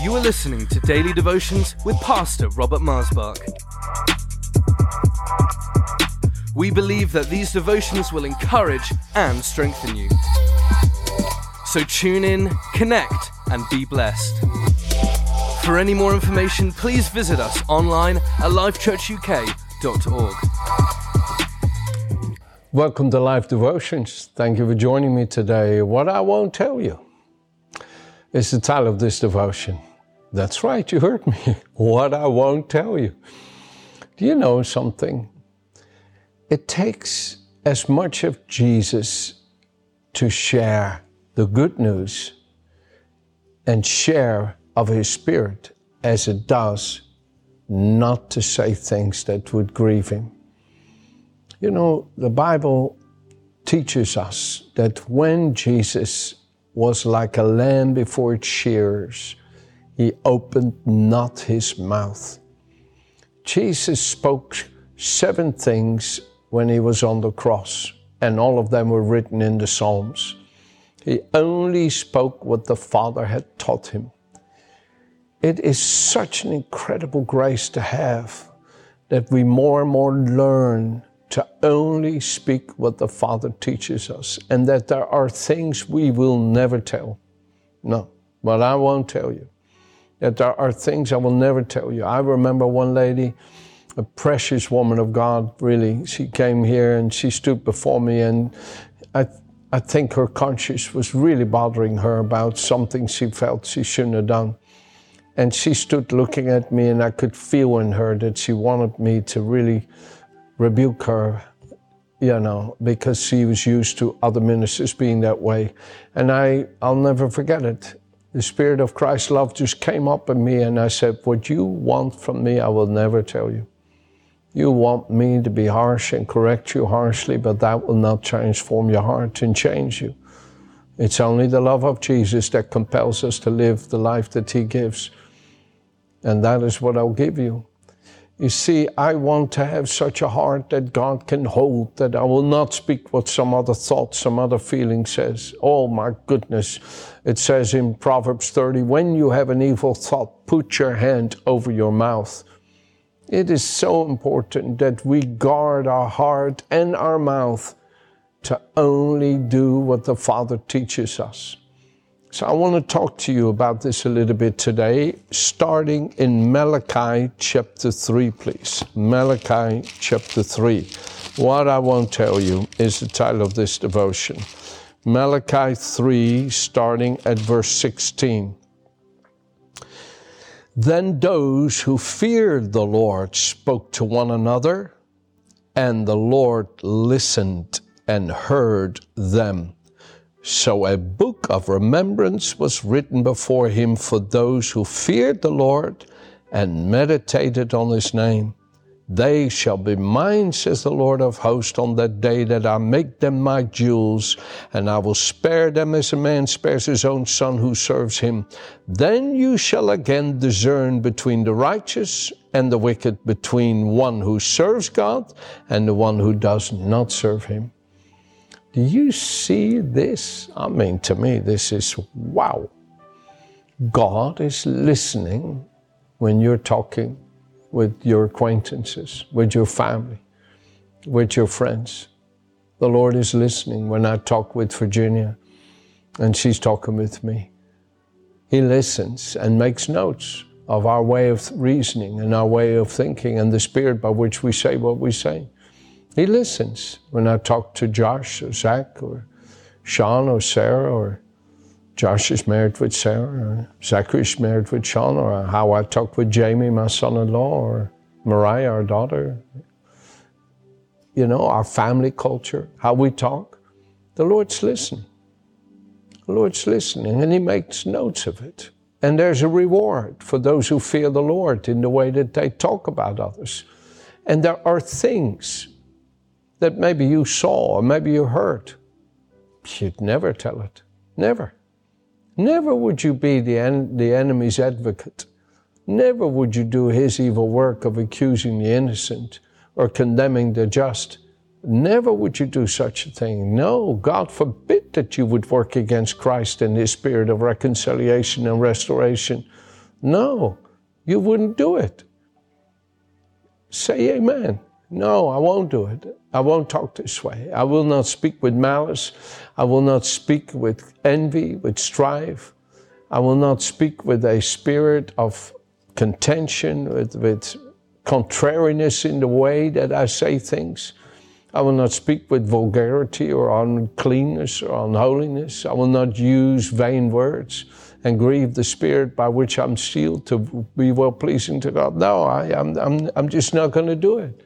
You are listening to Daily Devotions with Pastor Robert Maasbach. We believe that these devotions will encourage and strengthen you. So tune in, connect, and be blessed. For any more information, please visit us online at lifechurchuk.org. Welcome to Life Devotions. Thank you for joining me today. What I won't tell you is the title of this devotion. That's right, you heard me. What I won't tell you. Do you know something? It takes as much of Jesus to share the good news and share of his spirit as it does not to say things that would grieve him. You know, the Bible teaches us that when Jesus was like a lamb before its shears, he opened not his mouth. Jesus spoke seven things when he was on the cross, and all of them were written in the Psalms. He only spoke what the Father had taught him. It is such an incredible grace to have that we more and more learn to only speak what the Father teaches us, and that there are things we will never tell. No, but I won't tell you. That there are things I will never tell you. I remember one lady, a precious woman of God, really. She came here and she stood before me, and I, I think her conscience was really bothering her about something she felt she shouldn't have done. And she stood looking at me, and I could feel in her that she wanted me to really rebuke her, you know, because she was used to other ministers being that way. And I, I'll never forget it. The Spirit of Christ's love just came up in me, and I said, What you want from me, I will never tell you. You want me to be harsh and correct you harshly, but that will not transform your heart and change you. It's only the love of Jesus that compels us to live the life that He gives. And that is what I'll give you. You see, I want to have such a heart that God can hold, that I will not speak what some other thought, some other feeling says. Oh my goodness. It says in Proverbs 30, when you have an evil thought, put your hand over your mouth. It is so important that we guard our heart and our mouth to only do what the Father teaches us. So I want to talk to you about this a little bit today, starting in Malachi chapter 3, please. Malachi chapter 3. What I won't tell you is the title of this devotion. Malachi 3, starting at verse 16. Then those who feared the Lord spoke to one another, and the Lord listened and heard them. So a book of remembrance was written before him for those who feared the Lord and meditated on his name. They shall be mine, says the Lord of hosts, on that day that I make them my jewels, and I will spare them as a man spares his own son who serves him. Then you shall again discern between the righteous and the wicked, between one who serves God and the one who does not serve him. Do you see this? I mean, to me, this is wow. God is listening when you're talking with your acquaintances, with your family, with your friends. The Lord is listening when I talk with Virginia and she's talking with me. He listens and makes notes of our way of reasoning and our way of thinking and the spirit by which we say what we say. He listens when I talk to Josh or Zach or Sean or Sarah or Josh is married with Sarah or Zachary is married with Sean or how I talk with Jamie, my son-in-law, or Mariah, our daughter. You know, our family culture, how we talk. The Lord's listening. The Lord's listening and He makes notes of it. And there's a reward for those who fear the Lord in the way that they talk about others. And there are things that maybe you saw or maybe you heard. You'd never tell it. Never. Never would you be the, en- the enemy's advocate. Never would you do his evil work of accusing the innocent or condemning the just. Never would you do such a thing. No, God forbid that you would work against Christ in his spirit of reconciliation and restoration. No, you wouldn't do it. Say amen. No, I won't do it. I won't talk this way. I will not speak with malice. I will not speak with envy, with strife. I will not speak with a spirit of contention, with, with contrariness in the way that I say things. I will not speak with vulgarity or uncleanness or unholiness. I will not use vain words and grieve the spirit by which I'm sealed to be well pleasing to God. No, I, I'm, I'm, I'm just not going to do it.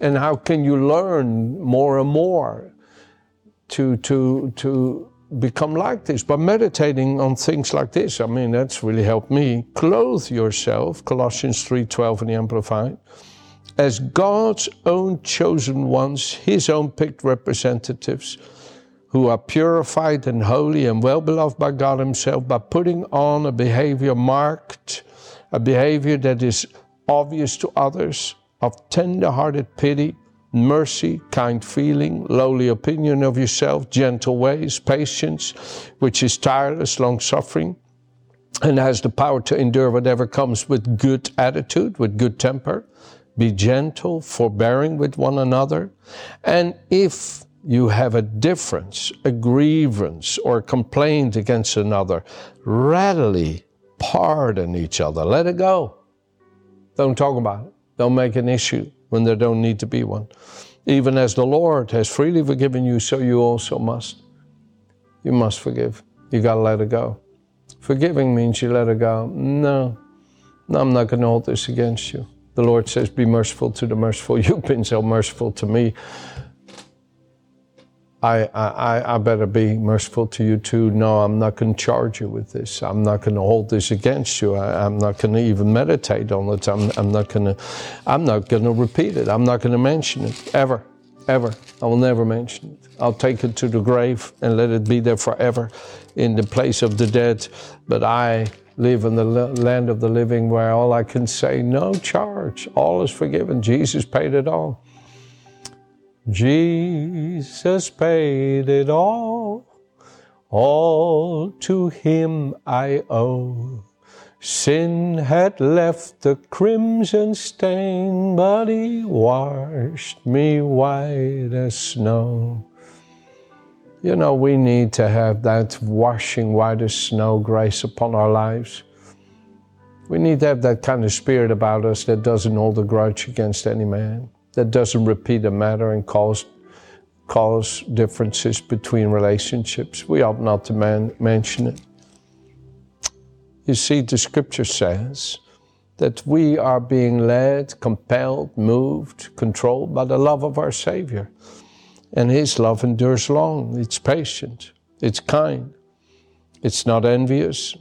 And how can you learn more and more to, to, to become like this? By meditating on things like this. I mean, that's really helped me. Clothe yourself, Colossians 3.12 in the Amplified, as God's own chosen ones, his own picked representatives, who are purified and holy and well beloved by God Himself by putting on a behavior marked, a behavior that is obvious to others, of tender hearted pity, mercy, kind feeling, lowly opinion of yourself, gentle ways, patience, which is tireless, long suffering, and has the power to endure whatever comes with good attitude, with good temper. Be gentle, forbearing with one another. And if you have a difference, a grievance, or a complaint against another, readily pardon each other. Let it go. Don't talk about it. Don't make an issue when there don't need to be one. Even as the Lord has freely forgiven you, so you also must. You must forgive. You got to let it go. Forgiving means you let it go. No, no I'm not going to hold this against you. The Lord says, Be merciful to the merciful. You've been so merciful to me. I, I, I better be merciful to you too. No, I'm not going to charge you with this. I'm not going to hold this against you. I, am not going to even meditate on it. I'm, I'm not going to, I'm not going to repeat it. I'm not going to mention it ever, ever. I will never mention it. I'll take it to the grave and let it be there forever in the place of the dead. But I live in the land of the living where all I can say, no charge. All is forgiven. Jesus paid it all. Jesus paid it all, all to him I owe. Sin had left the crimson stain, but he washed me white as snow. You know, we need to have that washing white as snow grace upon our lives. We need to have that kind of spirit about us that doesn't hold a grudge against any man that doesn't repeat a matter and cause cause differences between relationships. We ought not to man, mention it. You see, the scripture says that we are being led, compelled, moved, controlled by the love of our Savior. And His love endures long, it's patient, it's kind, it's not envious,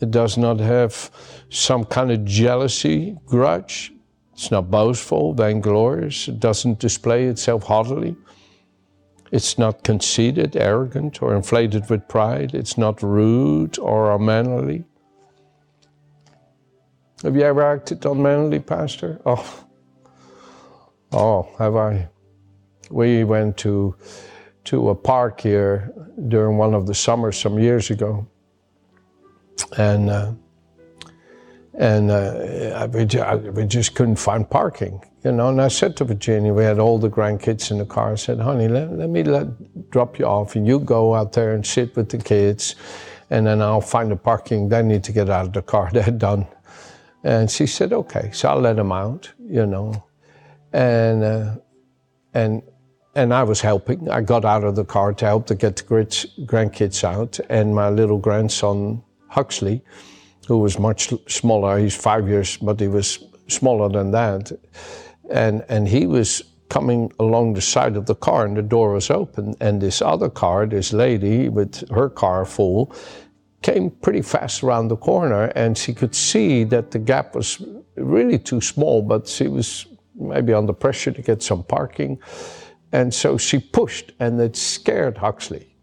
it does not have some kind of jealousy, grudge. It's not boastful, vainglorious. It doesn't display itself haughtily. It's not conceited, arrogant, or inflated with pride. It's not rude or unmanly. Have you ever acted unmanly, Pastor? Oh, oh, have I? We went to to a park here during one of the summers some years ago, and. Uh, and uh, we, we just couldn't find parking, you know. And I said to Virginia, we had all the grandkids in the car. I said, "Honey, let, let me let, drop you off, and you go out there and sit with the kids, and then I'll find the parking. They need to get out of the car. They're done." And she said, "Okay." So I let them out, you know, and uh, and and I was helping. I got out of the car to help to get the grandkids out, and my little grandson Huxley who was much smaller. He's five years, but he was smaller than that. And, and he was coming along the side of the car, and the door was open. And this other car, this lady with her car full, came pretty fast around the corner, and she could see that the gap was really too small, but she was maybe under pressure to get some parking. And so she pushed, and it scared Huxley.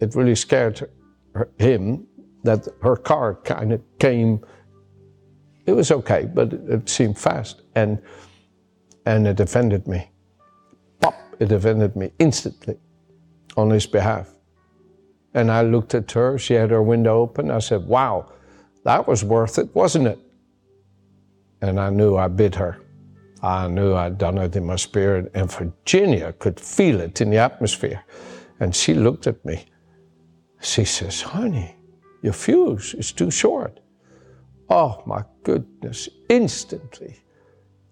It really scared her, him that her car kind of came. It was okay, but it seemed fast, and and it offended me. Pop! It offended me instantly, on his behalf. And I looked at her. She had her window open. I said, "Wow, That was worth it, wasn't it? And I knew I bit her. I knew I'd done it in my spirit, and Virginia could feel it in the atmosphere. And she looked at me. She says, Honey, your fuse is too short. Oh my goodness, instantly,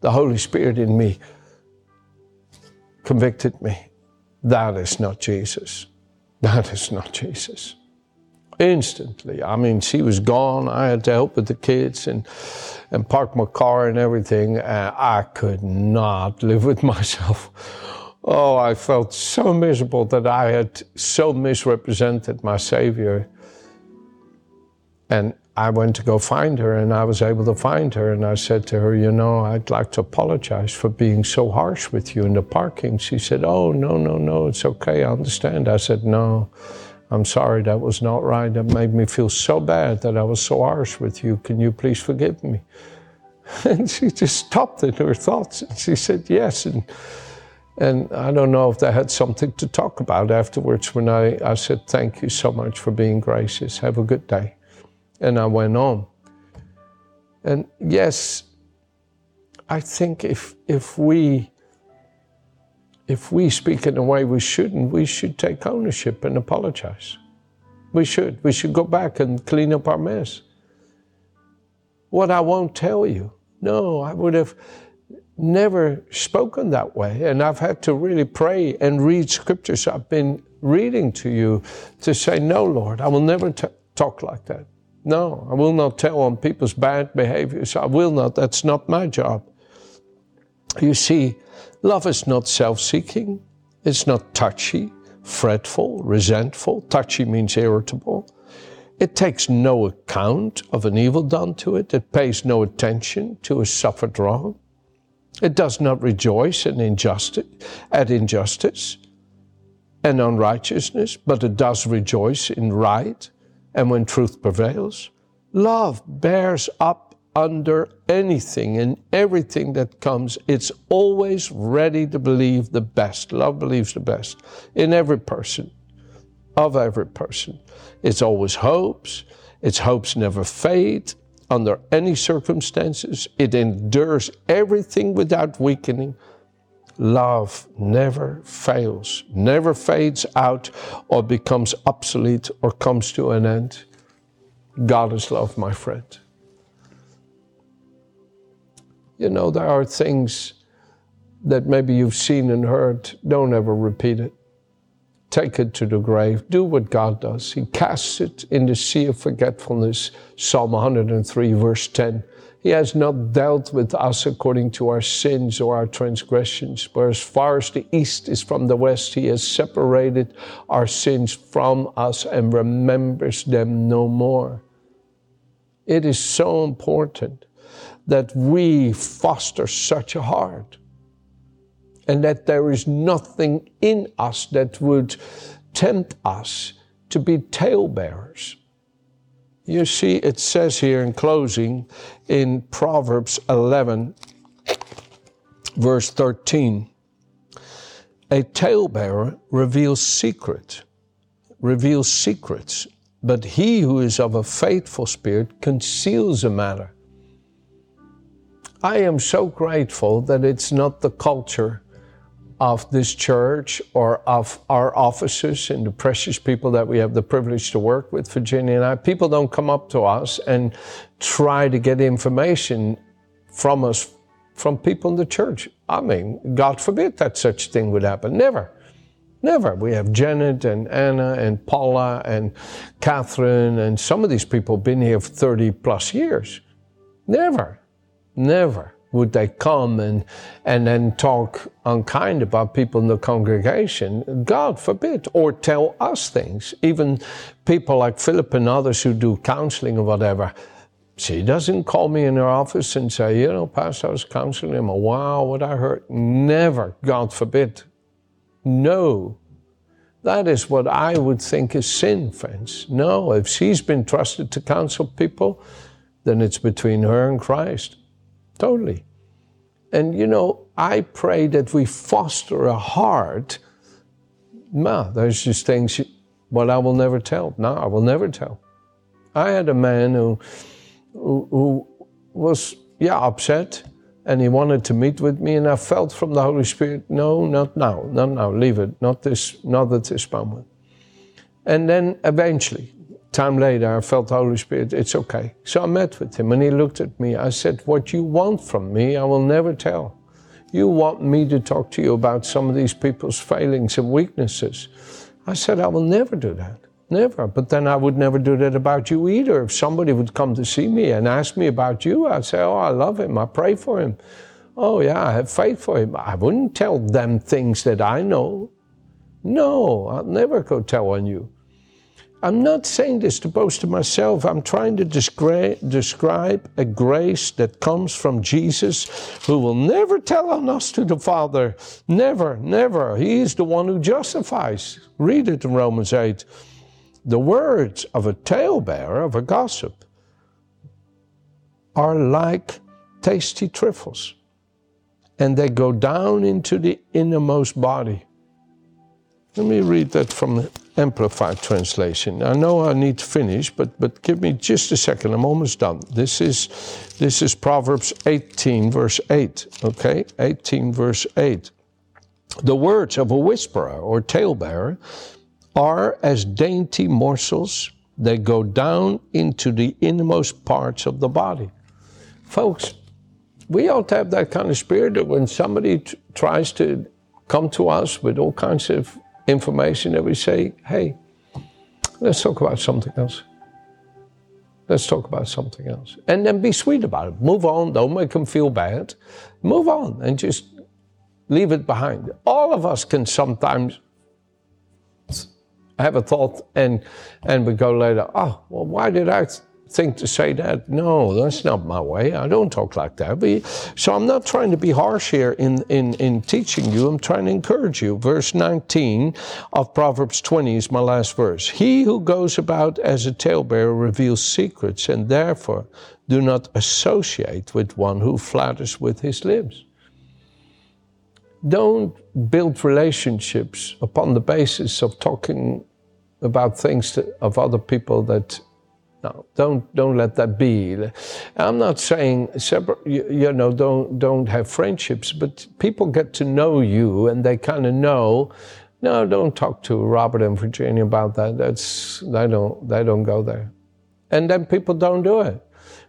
the Holy Spirit in me convicted me. That is not Jesus. That is not Jesus. Instantly. I mean, she was gone. I had to help with the kids and, and park my car and everything. I could not live with myself. Oh, I felt so miserable that I had so misrepresented my Savior. And I went to go find her, and I was able to find her. And I said to her, You know, I'd like to apologize for being so harsh with you in the parking. She said, Oh, no, no, no, it's okay. I understand. I said, No, I'm sorry. That was not right. That made me feel so bad that I was so harsh with you. Can you please forgive me? And she just stopped in her thoughts. And she said, Yes. And and I don't know if they had something to talk about afterwards when I, I said, Thank you so much for being gracious. Have a good day. And I went on. And yes, I think if, if we if we speak in a way we shouldn't, we should take ownership and apologize. We should. We should go back and clean up our mess. What I won't tell you. No, I would have never spoken that way. And I've had to really pray and read scriptures I've been reading to you to say, No, Lord, I will never t- talk like that. No, I will not tell on people's bad behaviors. I will not. That's not my job. You see, love is not self seeking, it's not touchy, fretful, resentful. Touchy means irritable. It takes no account of an evil done to it. It pays no attention to a suffered wrong. It does not rejoice in injustice, at injustice and unrighteousness, but it does rejoice in right and when truth prevails. Love bears up under anything and everything that comes. It's always ready to believe the best. Love believes the best in every person, of every person. It's always hopes. Its hopes never fade under any circumstances. It endures everything without weakening. Love never fails, never fades out or becomes obsolete or comes to an end. God is love, my friend. You know, there are things that maybe you've seen and heard. Don't ever repeat it. Take it to the grave. Do what God does. He casts it in the sea of forgetfulness. Psalm 103, verse 10. He has not dealt with us according to our sins or our transgressions, but as far as the east is from the west, He has separated our sins from us and remembers them no more. It is so important that we foster such a heart and that there is nothing in us that would tempt us to be talebearers. You see, it says here in closing in Proverbs 11, verse 13 a talebearer reveals secret, reveals secrets, but he who is of a faithful spirit conceals a matter. I am so grateful that it's not the culture of this church or of our offices and the precious people that we have the privilege to work with, Virginia and I, people don't come up to us and try to get information from us from people in the church. I mean, God forbid that such thing would happen. Never. Never. We have Janet and Anna and Paula and Catherine and some of these people been here for 30 plus years. Never. Never would they come and, and then talk unkind about people in the congregation? God forbid. Or tell us things. Even people like Philip and others who do counseling or whatever. She doesn't call me in her office and say, you know, Pastor, I was counseling him. Wow, what I heard. Never, God forbid. No. That is what I would think is sin, friends. No, if she's been trusted to counsel people, then it's between her and Christ. Totally. And you know, I pray that we foster a heart. No, there's just things, what I will never tell. No, I will never tell. I had a man who who, who was, yeah, upset and he wanted to meet with me. And I felt from the Holy Spirit, no, not now, not now, leave it, not this, not at this moment. And then eventually, time later, I felt the Holy Spirit, it's okay. So I met with him and he looked at me. I said, What you want from me, I will never tell. You want me to talk to you about some of these people's failings and weaknesses. I said, I will never do that. Never. But then I would never do that about you either. If somebody would come to see me and ask me about you, I'd say, Oh, I love him. I pray for him. Oh, yeah, I have faith for him. I wouldn't tell them things that I know. No, I'll never go tell on you. I'm not saying this to boast to myself. I'm trying to descri- describe a grace that comes from Jesus who will never tell on us to the Father. Never, never. He is the one who justifies. Read it in Romans 8. The words of a talebearer, of a gossip, are like tasty trifles, and they go down into the innermost body. Let me read that from the Amplified Translation. I know I need to finish, but, but give me just a second. I'm almost done. This is, this is Proverbs 18, verse 8. Okay? 18, verse 8. The words of a whisperer or talebearer are as dainty morsels. They go down into the innermost parts of the body. Folks, we ought to have that kind of spirit that when somebody t- tries to come to us with all kinds of information, that we say, hey, let's talk about something else. Let's talk about something else. And then be sweet about it. Move on. Don't make them feel bad. Move on and just leave it behind. All of us can sometimes have a thought and and we go later, oh, well, why did I think to say that? No, that's not my way. I don't talk like that. But, so I'm not trying to be harsh here in, in, in teaching you. I'm trying to encourage you. Verse 19 of Proverbs 20 is my last verse. He who goes about as a talebearer reveals secrets and therefore do not associate with one who flatters with his lips don't build relationships upon the basis of talking about things of other people that no don't don't let that be. I'm not saying separate you, know don't don't have friendships but people get to know you and they kind of know. No don't talk to robert and virginia about that. That's they don't they don't go there. And then people don't do it.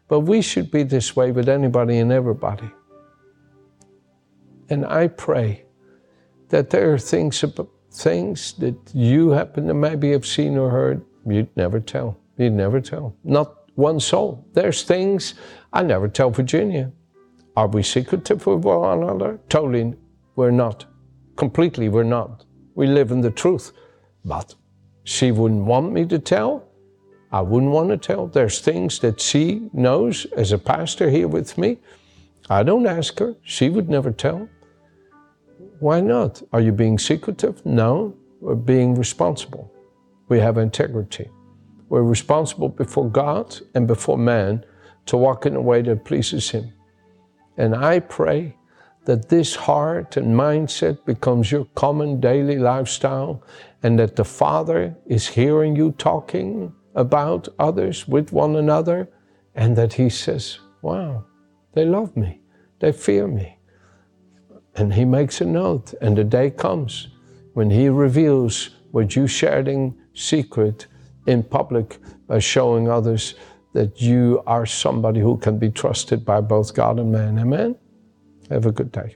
But we should be this way with anybody and everybody. And I pray that there are things, things that you happen to maybe have seen or heard, you'd never tell. You'd never tell. Not one soul. There's things I never tell Virginia. Are we secretive with one another? Totally, we're not. Completely, we're not. We live in the truth. But she wouldn't want me to tell. I wouldn't want to tell. There's things that she knows as a pastor here with me. I don't ask her. She would never tell. Why not? Are you being secretive? No, we're being responsible. We have integrity. We're responsible before God and before man to walk in a way that pleases Him. And I pray that this heart and mindset becomes your common daily lifestyle and that the Father is hearing you talking about others with one another and that He says, Wow, they love me, they fear me. And he makes a note, and the day comes when he reveals what you shared in secret in public by showing others that you are somebody who can be trusted by both God and man. Amen? Have a good day.